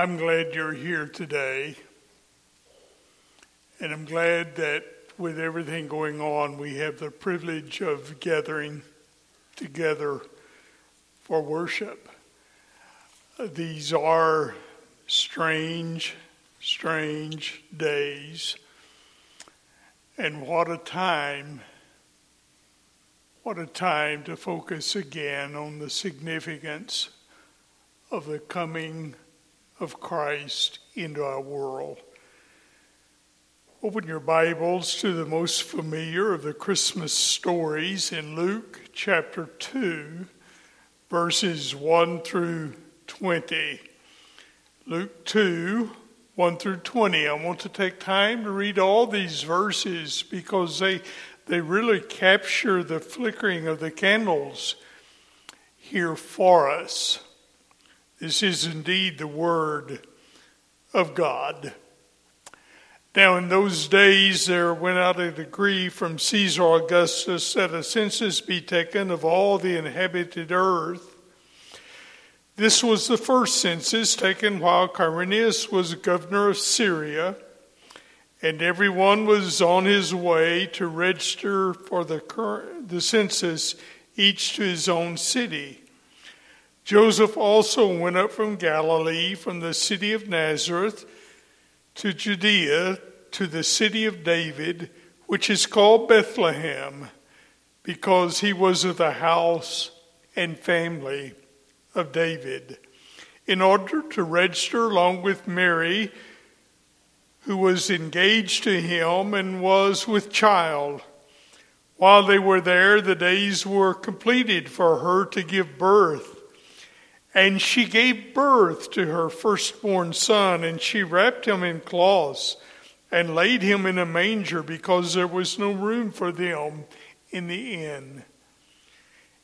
I'm glad you're here today. And I'm glad that with everything going on, we have the privilege of gathering together for worship. Uh, these are strange, strange days. And what a time, what a time to focus again on the significance of the coming of Christ into our world. Open your Bibles to the most familiar of the Christmas stories in Luke chapter 2, verses 1 through 20. Luke 2, 1 through 20. I want to take time to read all these verses because they, they really capture the flickering of the candles here for us. This is indeed the Word of God. Now, in those days, there went out a decree from Caesar Augustus that a census be taken of all the inhabited earth. This was the first census taken while Quirinius was governor of Syria, and everyone was on his way to register for the, the census, each to his own city. Joseph also went up from Galilee, from the city of Nazareth, to Judea, to the city of David, which is called Bethlehem, because he was of the house and family of David, in order to register along with Mary, who was engaged to him and was with child. While they were there, the days were completed for her to give birth. And she gave birth to her firstborn son, and she wrapped him in cloths and laid him in a manger because there was no room for them in the inn.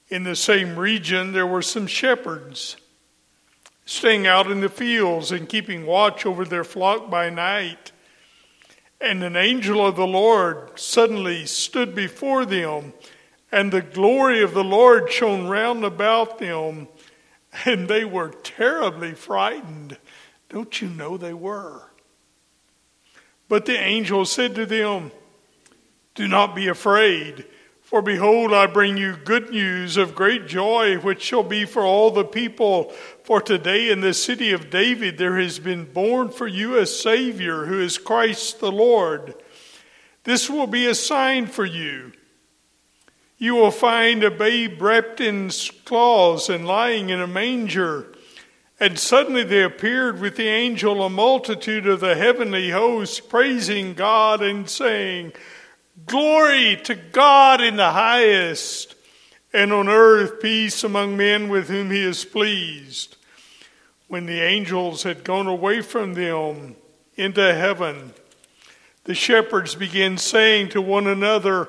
In the same region, there were some shepherds staying out in the fields and keeping watch over their flock by night. And an angel of the Lord suddenly stood before them, and the glory of the Lord shone round about them and they were terribly frightened. Don't you know they were? But the angel said to them, Do not be afraid, for behold, I bring you good news of great joy, which shall be for all the people. For today in the city of David there has been born for you a Savior, who is Christ the Lord. This will be a sign for you. You will find a babe wrapped in cloths and lying in a manger. And suddenly there appeared with the angel a multitude of the heavenly hosts, praising God and saying, Glory to God in the highest, and on earth peace among men with whom he is pleased. When the angels had gone away from them into heaven, the shepherds began saying to one another,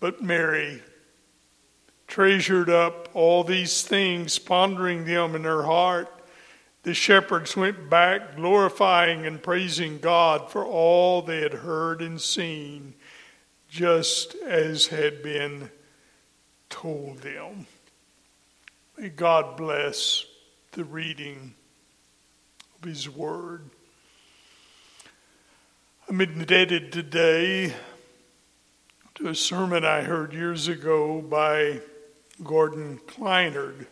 But Mary treasured up all these things, pondering them in her heart. The shepherds went back, glorifying and praising God for all they had heard and seen, just as had been told them. May God bless the reading of His Word. I'm indebted today to a sermon I heard years ago by Gordon Kleinard,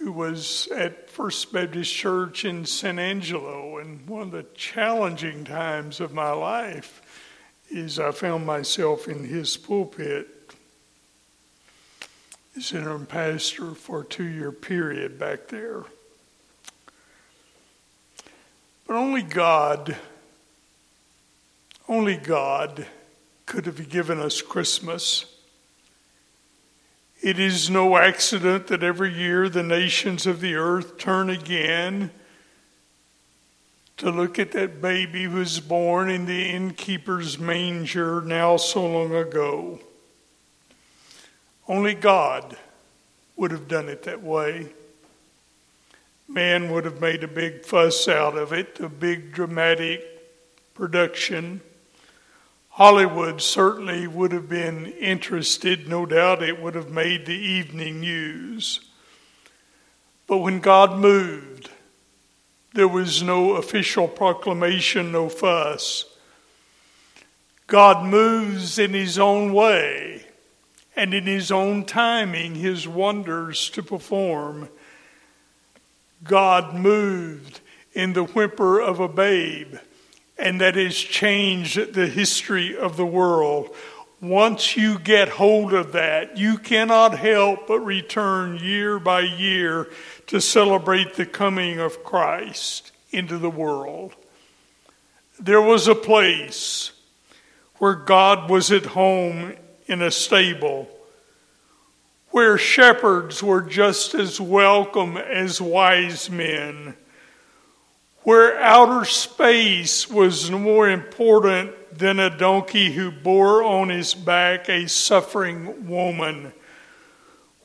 who was at First Baptist Church in San Angelo. And one of the challenging times of my life is I found myself in his pulpit as interim pastor for a two year period back there. But only God, only God could have given us Christmas. It is no accident that every year the nations of the earth turn again to look at that baby who was born in the innkeeper's manger now so long ago. Only God would have done it that way. Man would have made a big fuss out of it, a big dramatic production. Hollywood certainly would have been interested. No doubt it would have made the evening news. But when God moved, there was no official proclamation, no fuss. God moves in His own way and in His own timing, His wonders to perform. God moved in the whimper of a babe, and that has changed the history of the world. Once you get hold of that, you cannot help but return year by year to celebrate the coming of Christ into the world. There was a place where God was at home in a stable, where shepherds were just as welcome as wise men, where outer space was more important than a donkey who bore on his back a suffering woman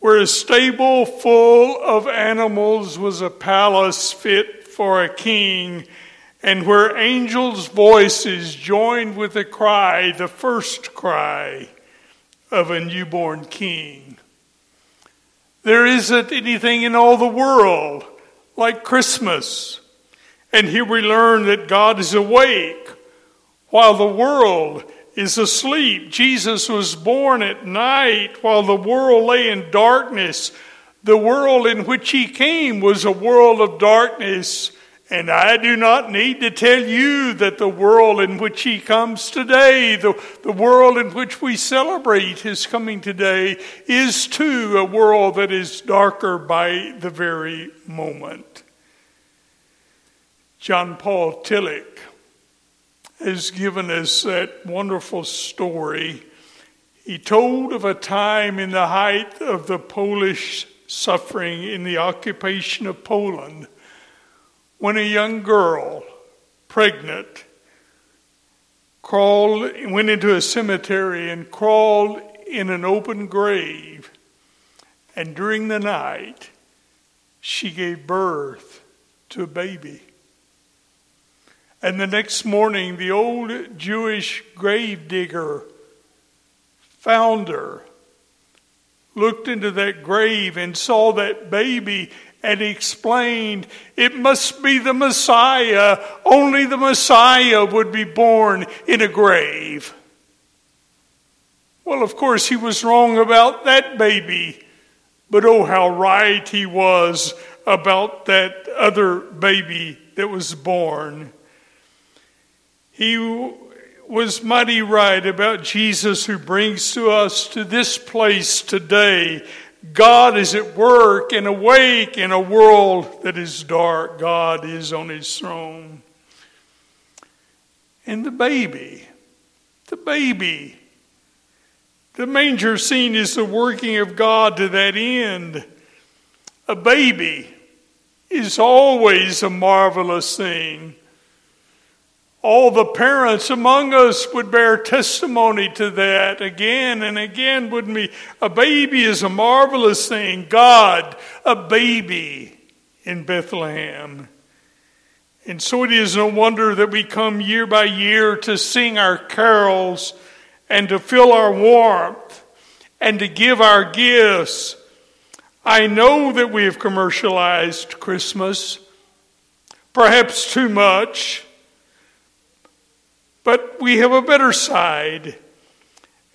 where a stable full of animals was a palace fit for a king, and where angels' voices joined with the cry, the first cry of a newborn king. There isn't anything in all the world like Christmas. And here we learn that God is awake while the world is asleep. Jesus was born at night while the world lay in darkness. The world in which he came was a world of darkness. And I do not need to tell you that the world in which he comes today, the, the world in which we celebrate his coming today, is too a world that is darker by the very moment. John Paul Tillich has given us that wonderful story. He told of a time in the height of the Polish suffering in the occupation of Poland when a young girl, pregnant, crawled, went into a cemetery and crawled in an open grave. And during the night, she gave birth to a baby. And the next morning, the old Jewish grave digger found her, looked into that grave, and saw that baby and explained it must be the Messiah. Only the Messiah would be born in a grave. Well, of course, he was wrong about that baby, but oh, how right he was about that other baby that was born. He was mighty right about Jesus who brings to us to this place today. God is at work and awake in a world that is dark. God is on his throne. And the baby, the baby, the manger scene is the working of God to that end. A baby is always a marvelous thing. All the parents among us would bear testimony to that again and again, wouldn't we? A baby is a marvelous thing. God, a baby in Bethlehem. And so it is no wonder that we come year by year to sing our carols and to feel our warmth and to give our gifts. I know that we have commercialized Christmas, perhaps too much. But we have a better side.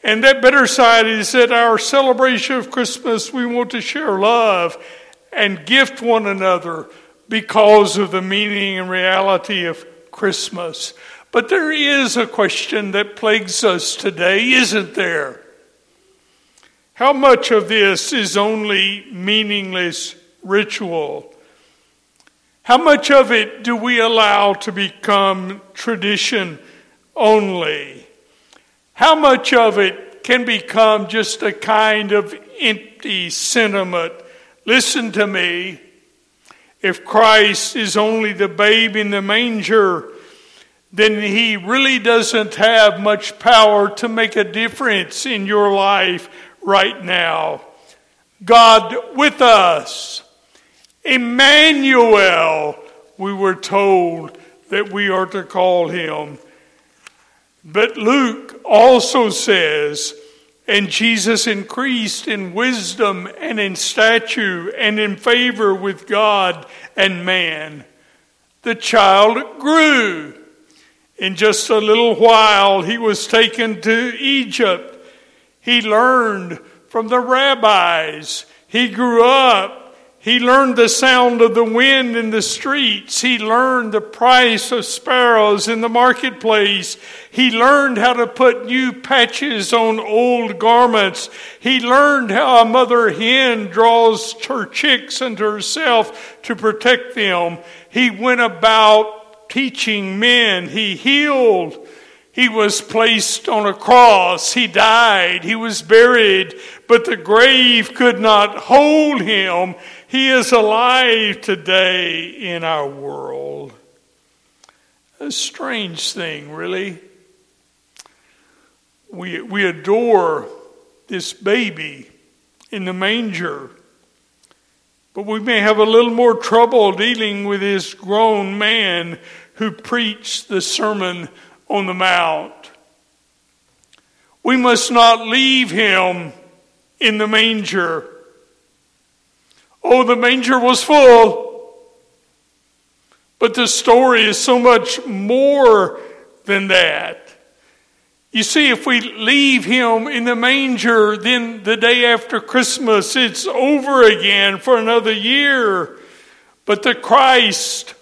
And that better side is that our celebration of Christmas, we want to share love and gift one another because of the meaning and reality of Christmas. But there is a question that plagues us today, isn't there? How much of this is only meaningless ritual? How much of it do we allow to become tradition only. How much of it can become just a kind of empty sentiment? Listen to me. If Christ is only the babe in the manger, then he really doesn't have much power to make a difference in your life right now. God with us. Emmanuel, we were told that we are to call him. But Luke also says, and Jesus increased in wisdom and in stature and in favor with God and man. The child grew. In just a little while, he was taken to Egypt. He learned from the rabbis. He grew up he learned the sound of the wind in the streets. He learned the price of sparrows in the marketplace. He learned how to put new patches on old garments. He learned how a mother hen draws her chicks into herself to protect them. He went about teaching men. He healed. He was placed on a cross. He died. He was buried, but the grave could not hold him. He is alive today in our world. A strange thing, really. We, we adore this baby in the manger, but we may have a little more trouble dealing with this grown man who preached the Sermon on the Mount. We must not leave him in the manger Oh, the manger was full. But the story is so much more than that. You see, if we leave him in the manger, then the day after Christmas, it's over again for another year. But the Christ,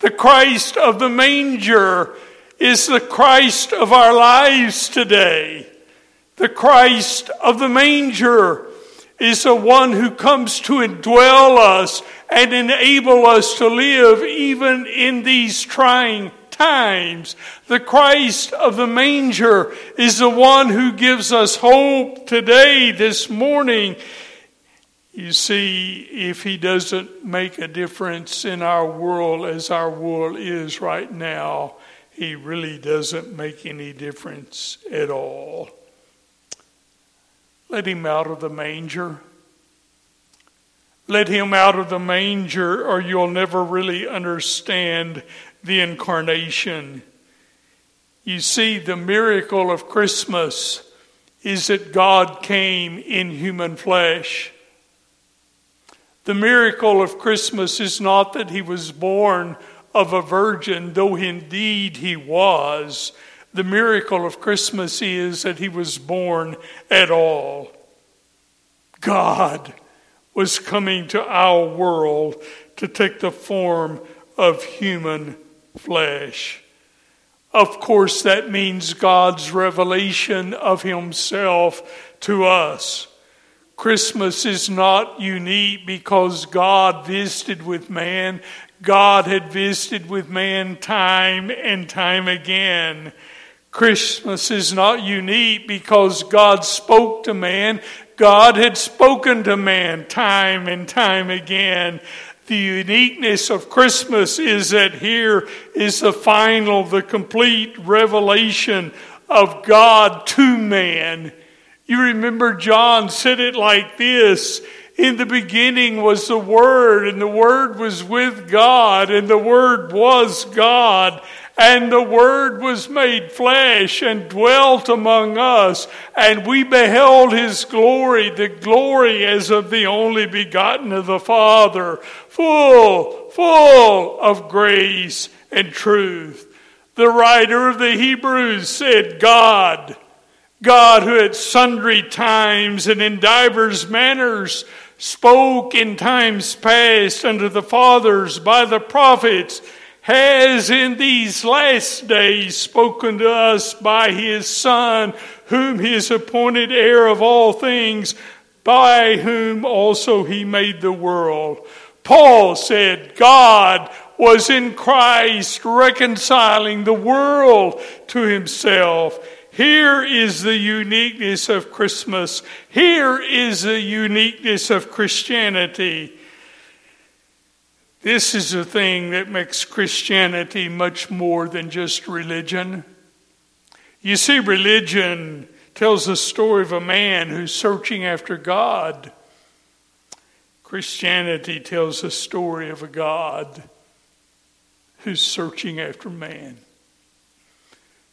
the Christ of the manger, is the Christ of our lives today. The Christ of the manger is the one who comes to indwell us and enable us to live even in these trying times. The Christ of the manger is the one who gives us hope today, this morning. You see, if he doesn't make a difference in our world as our world is right now, he really doesn't make any difference at all. Let him out of the manger. Let him out of the manger, or you'll never really understand the incarnation. You see, the miracle of Christmas is that God came in human flesh. The miracle of Christmas is not that he was born of a virgin, though indeed he was. The miracle of Christmas is that he was born at all. God was coming to our world to take the form of human flesh. Of course, that means God's revelation of Himself to us. Christmas is not unique because God visited with man. God had visited with man time and time again. Christmas is not unique because God spoke to man. God had spoken to man time and time again. The uniqueness of Christmas is that here is the final, the complete revelation of God to man. You remember John said it like this In the beginning was the Word, and the Word was with God, and the Word was God. And the Word was made flesh and dwelt among us, and we beheld His glory, the glory as of the only begotten of the Father, full, full of grace and truth. The writer of the Hebrews said, God, God who at sundry times and in divers manners spoke in times past unto the fathers by the prophets, has in these last days spoken to us by his Son, whom he has appointed heir of all things, by whom also he made the world. Paul said, God was in Christ reconciling the world to himself. Here is the uniqueness of Christmas. Here is the uniqueness of Christianity. This is a thing that makes Christianity much more than just religion. You see, religion tells the story of a man who's searching after God. Christianity tells the story of a God who's searching after man.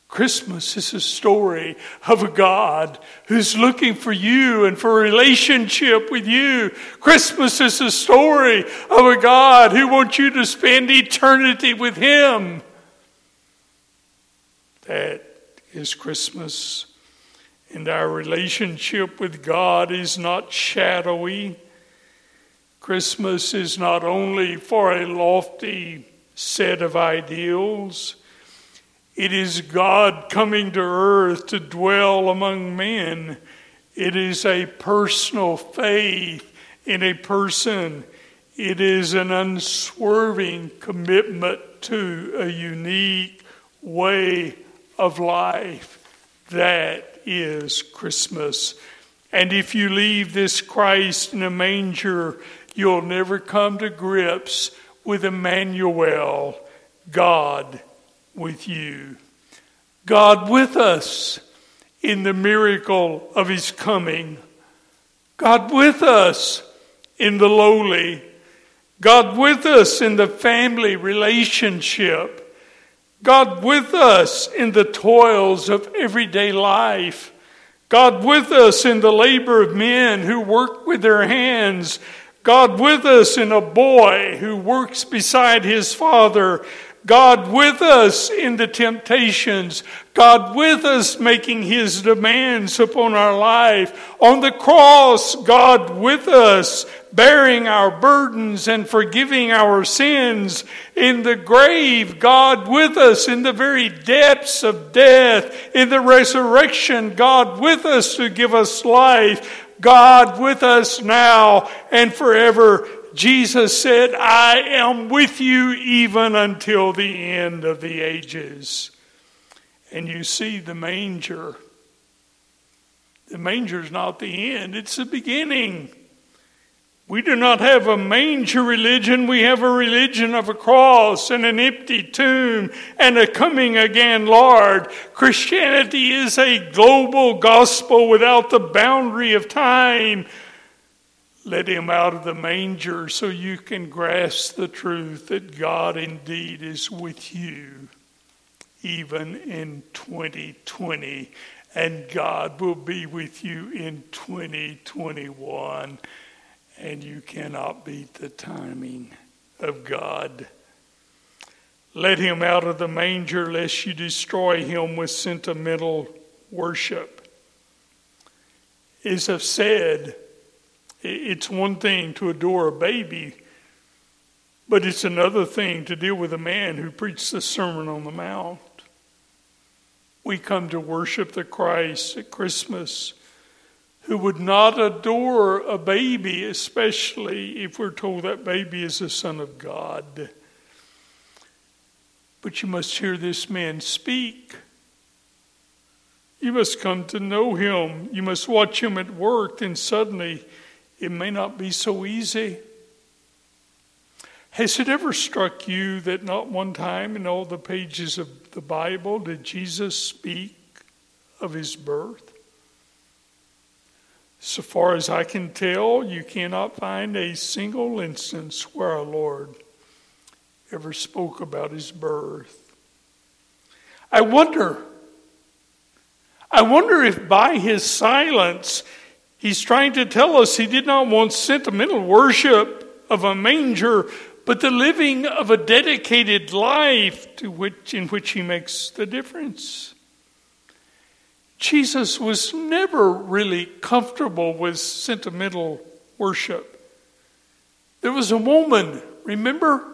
Christmas is a story of a God who's looking for you and for a relationship with you. Christmas is a story of a God who wants you to spend eternity with Him. That is Christmas. And our relationship with God is not shadowy. Christmas is not only for a lofty set of ideals. It is God coming to earth to dwell among men. It is a personal faith in a person. It is an unswerving commitment to a unique way of life. That is Christmas. And if you leave this Christ in a manger, you'll never come to grips with Emmanuel, God with you. God with us in the miracle of his coming. God with us in the lowly. God with us in the family relationship. God with us in the toils of everyday life. God with us in the labor of men who work with their hands. God with us in a boy who works beside his father God with us in the temptations, God with us making his demands upon our life. On the cross, God with us bearing our burdens and forgiving our sins. In the grave, God with us in the very depths of death. In the resurrection, God with us to give us life. God with us now and forever. Jesus said, I am with you even until the end of the ages. And you see the manger. The manger is not the end, it's the beginning. We do not have a manger religion. We have a religion of a cross and an empty tomb and a coming again Lord. Christianity is a global gospel without the boundary of time. Let him out of the manger so you can grasp the truth that God indeed is with you, even in 2020, and God will be with you in 2021 and you cannot beat the timing of God. Let him out of the manger, lest you destroy him with sentimental worship. As I've said, it's one thing to adore a baby, but it's another thing to deal with a man who preached the Sermon on the Mount. We come to worship the Christ at Christmas who would not adore a baby, especially if we're told that baby is the Son of God. But you must hear this man speak. You must come to know him. You must watch him at work, and suddenly it may not be so easy. Has it ever struck you that not one time in all the pages of the Bible did Jesus speak of his birth? So far as I can tell, you cannot find a single instance where our Lord ever spoke about his birth. I wonder, I wonder if by his silence he's trying to tell us he did not want sentimental worship of a manger, but the living of a dedicated life to which, in which he makes the difference. Jesus was never really comfortable with sentimental worship. There was a woman, remember,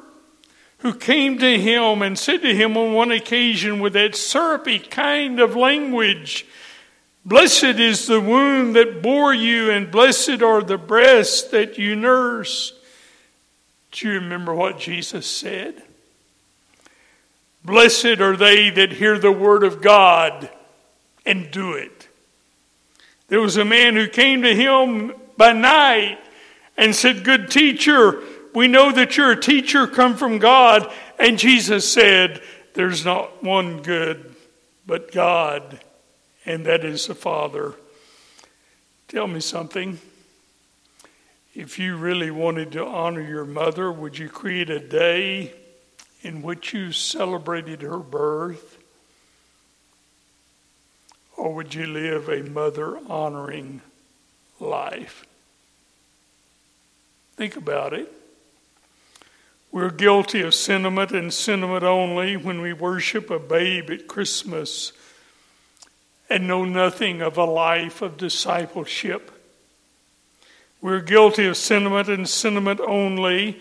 who came to him and said to him on one occasion with that syrupy kind of language, Blessed is the womb that bore you, and blessed are the breasts that you nursed. Do you remember what Jesus said? Blessed are they that hear the word of God and do it. There was a man who came to him by night and said, Good teacher, We know that you're a teacher come from God. And Jesus said, There's not one good but God, and that is the Father. Tell me something. If you really wanted to honor your mother, would you create a day in which you celebrated her birth? Or would you live a mother honoring life? Think about it. We're guilty of sentiment and sentiment only when we worship a babe at Christmas and know nothing of a life of discipleship. We're guilty of sentiment and sentiment only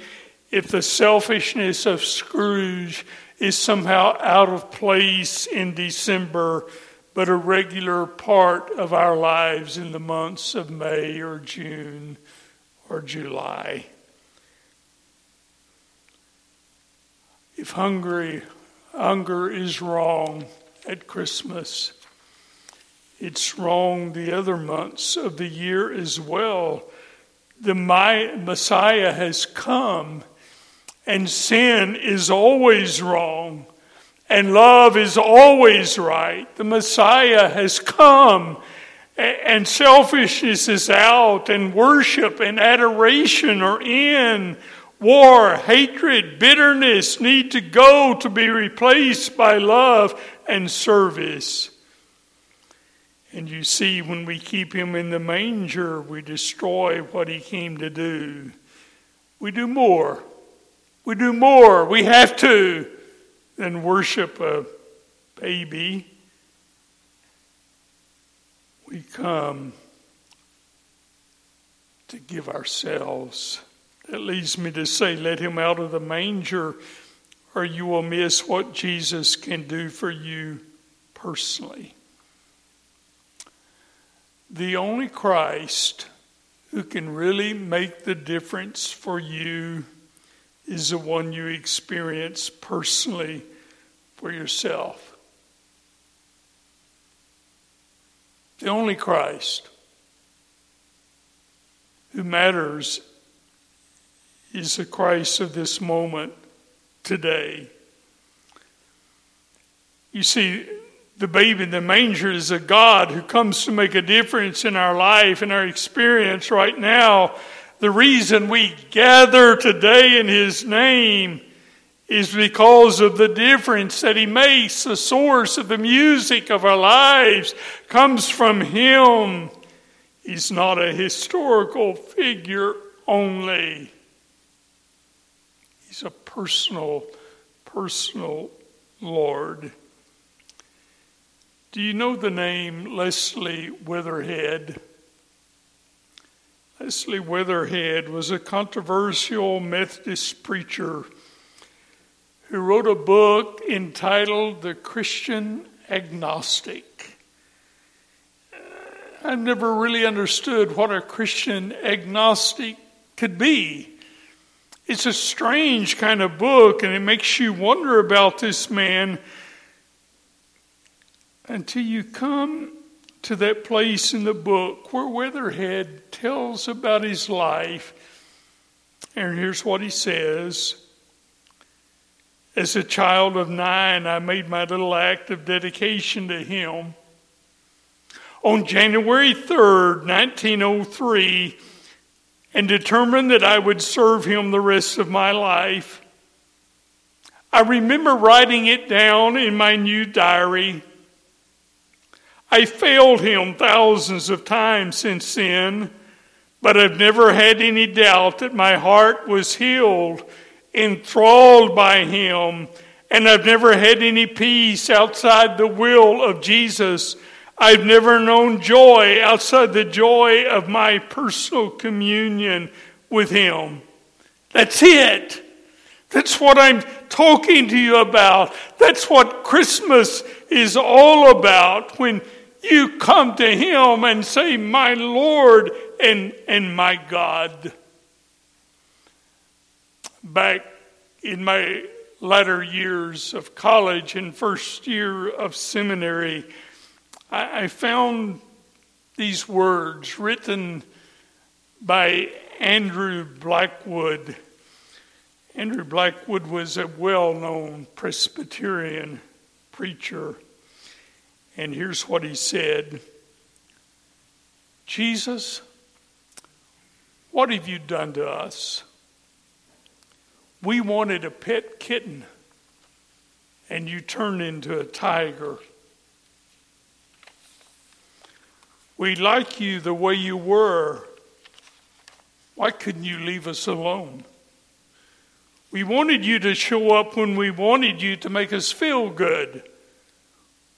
if the selfishness of Scrooge is somehow out of place in December, but a regular part of our lives in the months of May or June or July. If hungry, hunger is wrong at Christmas, it's wrong the other months of the year as well. The Messiah has come, and sin is always wrong, and love is always right. The Messiah has come, and selfishness is out, and worship and adoration are in. War, hatred, bitterness need to go to be replaced by love and service. And you see, when we keep him in the manger, we destroy what he came to do. We do more. We do more. We have to than worship a baby. We come to give ourselves. That leads me to say, let him out of the manger, or you will miss what Jesus can do for you personally. The only Christ who can really make the difference for you is the one you experience personally for yourself. The only Christ who matters is the Christ of this moment today. You see, the baby in the manger is a God who comes to make a difference in our life and our experience right now. The reason we gather today in His name is because of the difference that He makes. The source of the music of our lives comes from Him. He's not a historical figure only. He's a personal, personal Lord. Do you know the name Leslie Weatherhead? Leslie Weatherhead was a controversial Methodist preacher who wrote a book entitled The Christian Agnostic. Uh, I've never really understood what a Christian agnostic could be. It's a strange kind of book, and it makes you wonder about this man until you come to that place in the book where Weatherhead tells about his life. And here's what he says As a child of nine, I made my little act of dedication to him. On January 3rd, 1903, and determined that I would serve him the rest of my life. I remember writing it down in my new diary. I failed him thousands of times since then, but I've never had any doubt that my heart was healed, enthralled by him, and I've never had any peace outside the will of Jesus I've never known joy outside the joy of my personal communion with Him. That's it. That's what I'm talking to you about. That's what Christmas is all about when you come to Him and say, My Lord and, and my God. Back in my latter years of college and first year of seminary, I, I found these words written by Andrew Blackwood. Andrew Blackwood was a well known Presbyterian preacher, and here's what he said Jesus, what have you done to us? We wanted a pet kitten, and you turned into a tiger. We like you the way you were. Why couldn't you leave us alone? We wanted you to show up when we wanted you to make us feel good.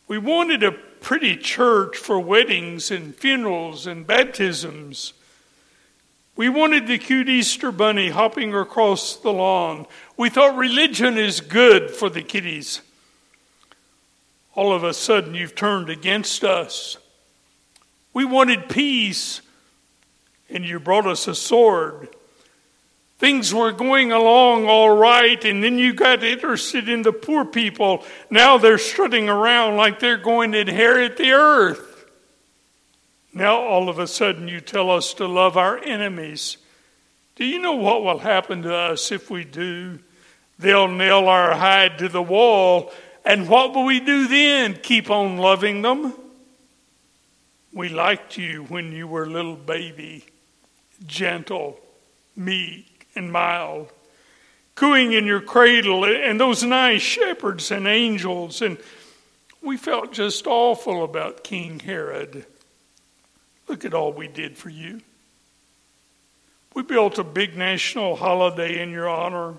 We wanted a pretty church for weddings and funerals and baptisms. We wanted the cute Easter bunny hopping across the lawn. We thought religion is good for the kiddies. All of a sudden, you've turned against us. We wanted peace, and you brought us a sword. Things were going along all right, and then you got interested in the poor people. Now they're strutting around like they're going to inherit the earth. Now all of a sudden you tell us to love our enemies. Do you know what will happen to us if we do? They'll nail our hide to the wall, and what will we do then? Keep on loving them? We liked you when you were a little baby, gentle, meek and mild, cooing in your cradle, and those nice shepherds and angels. And we felt just awful about King Herod. Look at all we did for you. We built a big national holiday in your honor.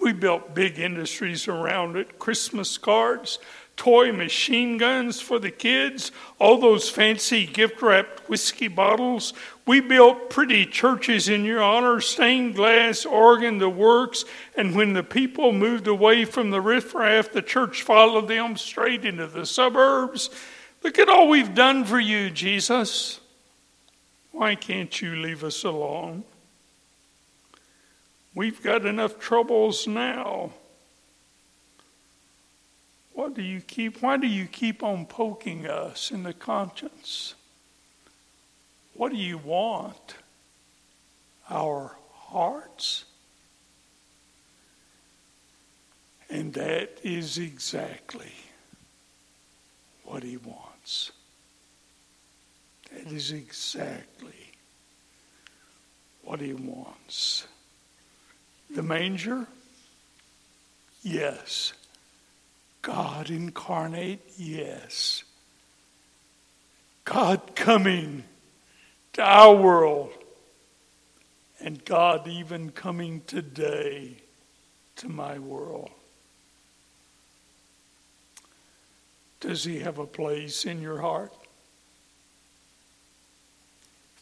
We built big industries around it, Christmas cards, toy machine guns for the kids, all those fancy gift wrapped whiskey bottles. We built pretty churches in your honor, stained glass, organ, the works. And when the people moved away from the riffraff, the church followed them straight into the suburbs. Look at all we've done for you, Jesus. Why can't you leave us alone? We've got enough troubles now. What do you keep? Why do you keep on poking us in the conscience? What do you want? Our hearts? And that is exactly what he wants. That is exactly what he wants. The manger? Yes. God incarnate, yes. God coming to our world, and God even coming today to my world. Does he have a place in your heart?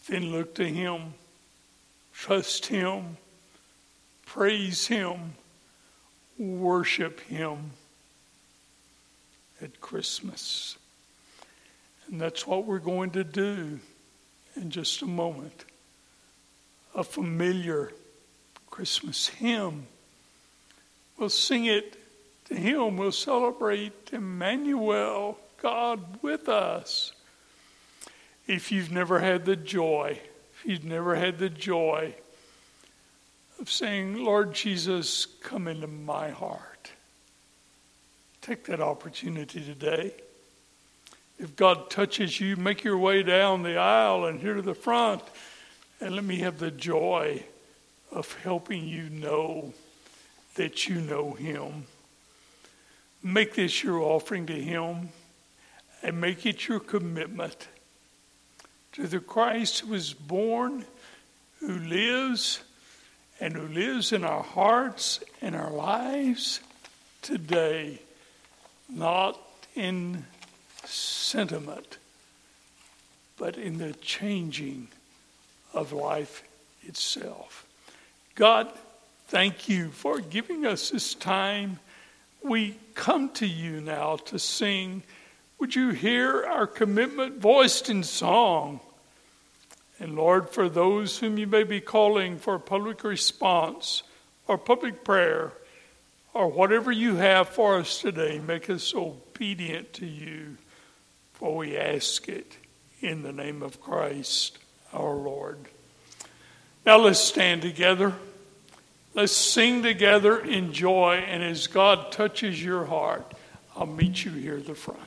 Then look to him, trust him, praise him, worship him at Christmas. And that's what we're going to do in just a moment. A familiar Christmas hymn. We'll sing it to Him. We'll celebrate Emmanuel, God with us. If you've never had the joy, if you've never had the joy of saying, Lord Jesus, come into my heart Take that opportunity today. If God touches you, make your way down the aisle and here to the front, and let me have the joy of helping you know that you know Him. Make this your offering to Him and make it your commitment to the Christ who was born, who lives, and who lives in our hearts and our lives today not in sentiment, but in the changing of life itself. God, thank you for giving us this time. We come to you now to sing. Would you hear our commitment voiced in song? And Lord, for those whom you may be calling for public response or public prayer, or whatever you have for us today, make us obedient to you, for we ask it in the name of Christ our Lord. Now let's stand together. Let's sing together in joy, and as God touches your heart, I'll meet you here at the front.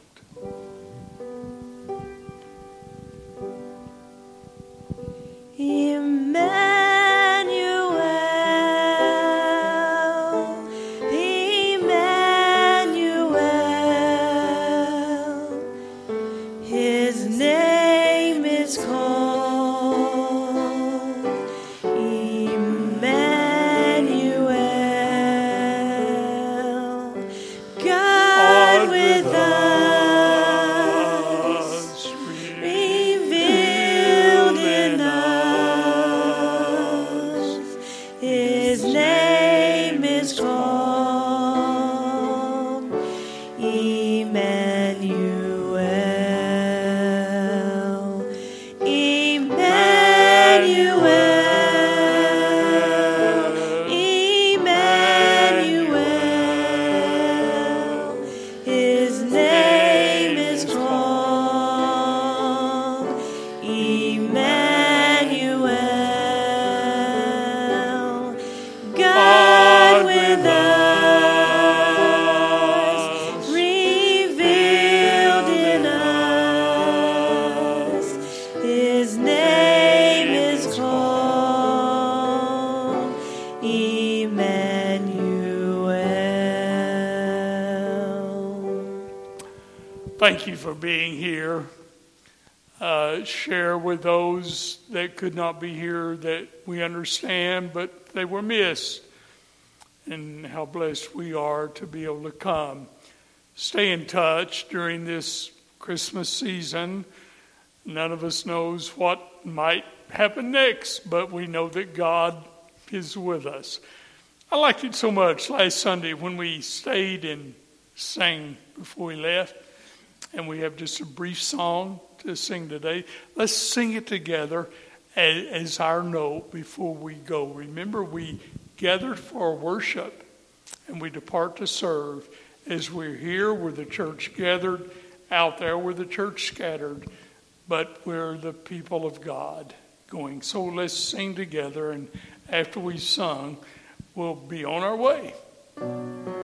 Thank you for being here. Uh, share with those that could not be here that we understand, but they were missed, and how blessed we are to be able to come. Stay in touch during this Christmas season. None of us knows what might happen next, but we know that God is with us. I liked it so much last Sunday when we stayed and sang before we left and we have just a brief song to sing today. Let's sing it together as, our note before we go. Remember, we gathered for worship and we depart to serve. As we're here, we're the church gathered. Out there, we're the church scattered. But we're the people of God going. So let's sing together, and after we've sung, we'll be on our way.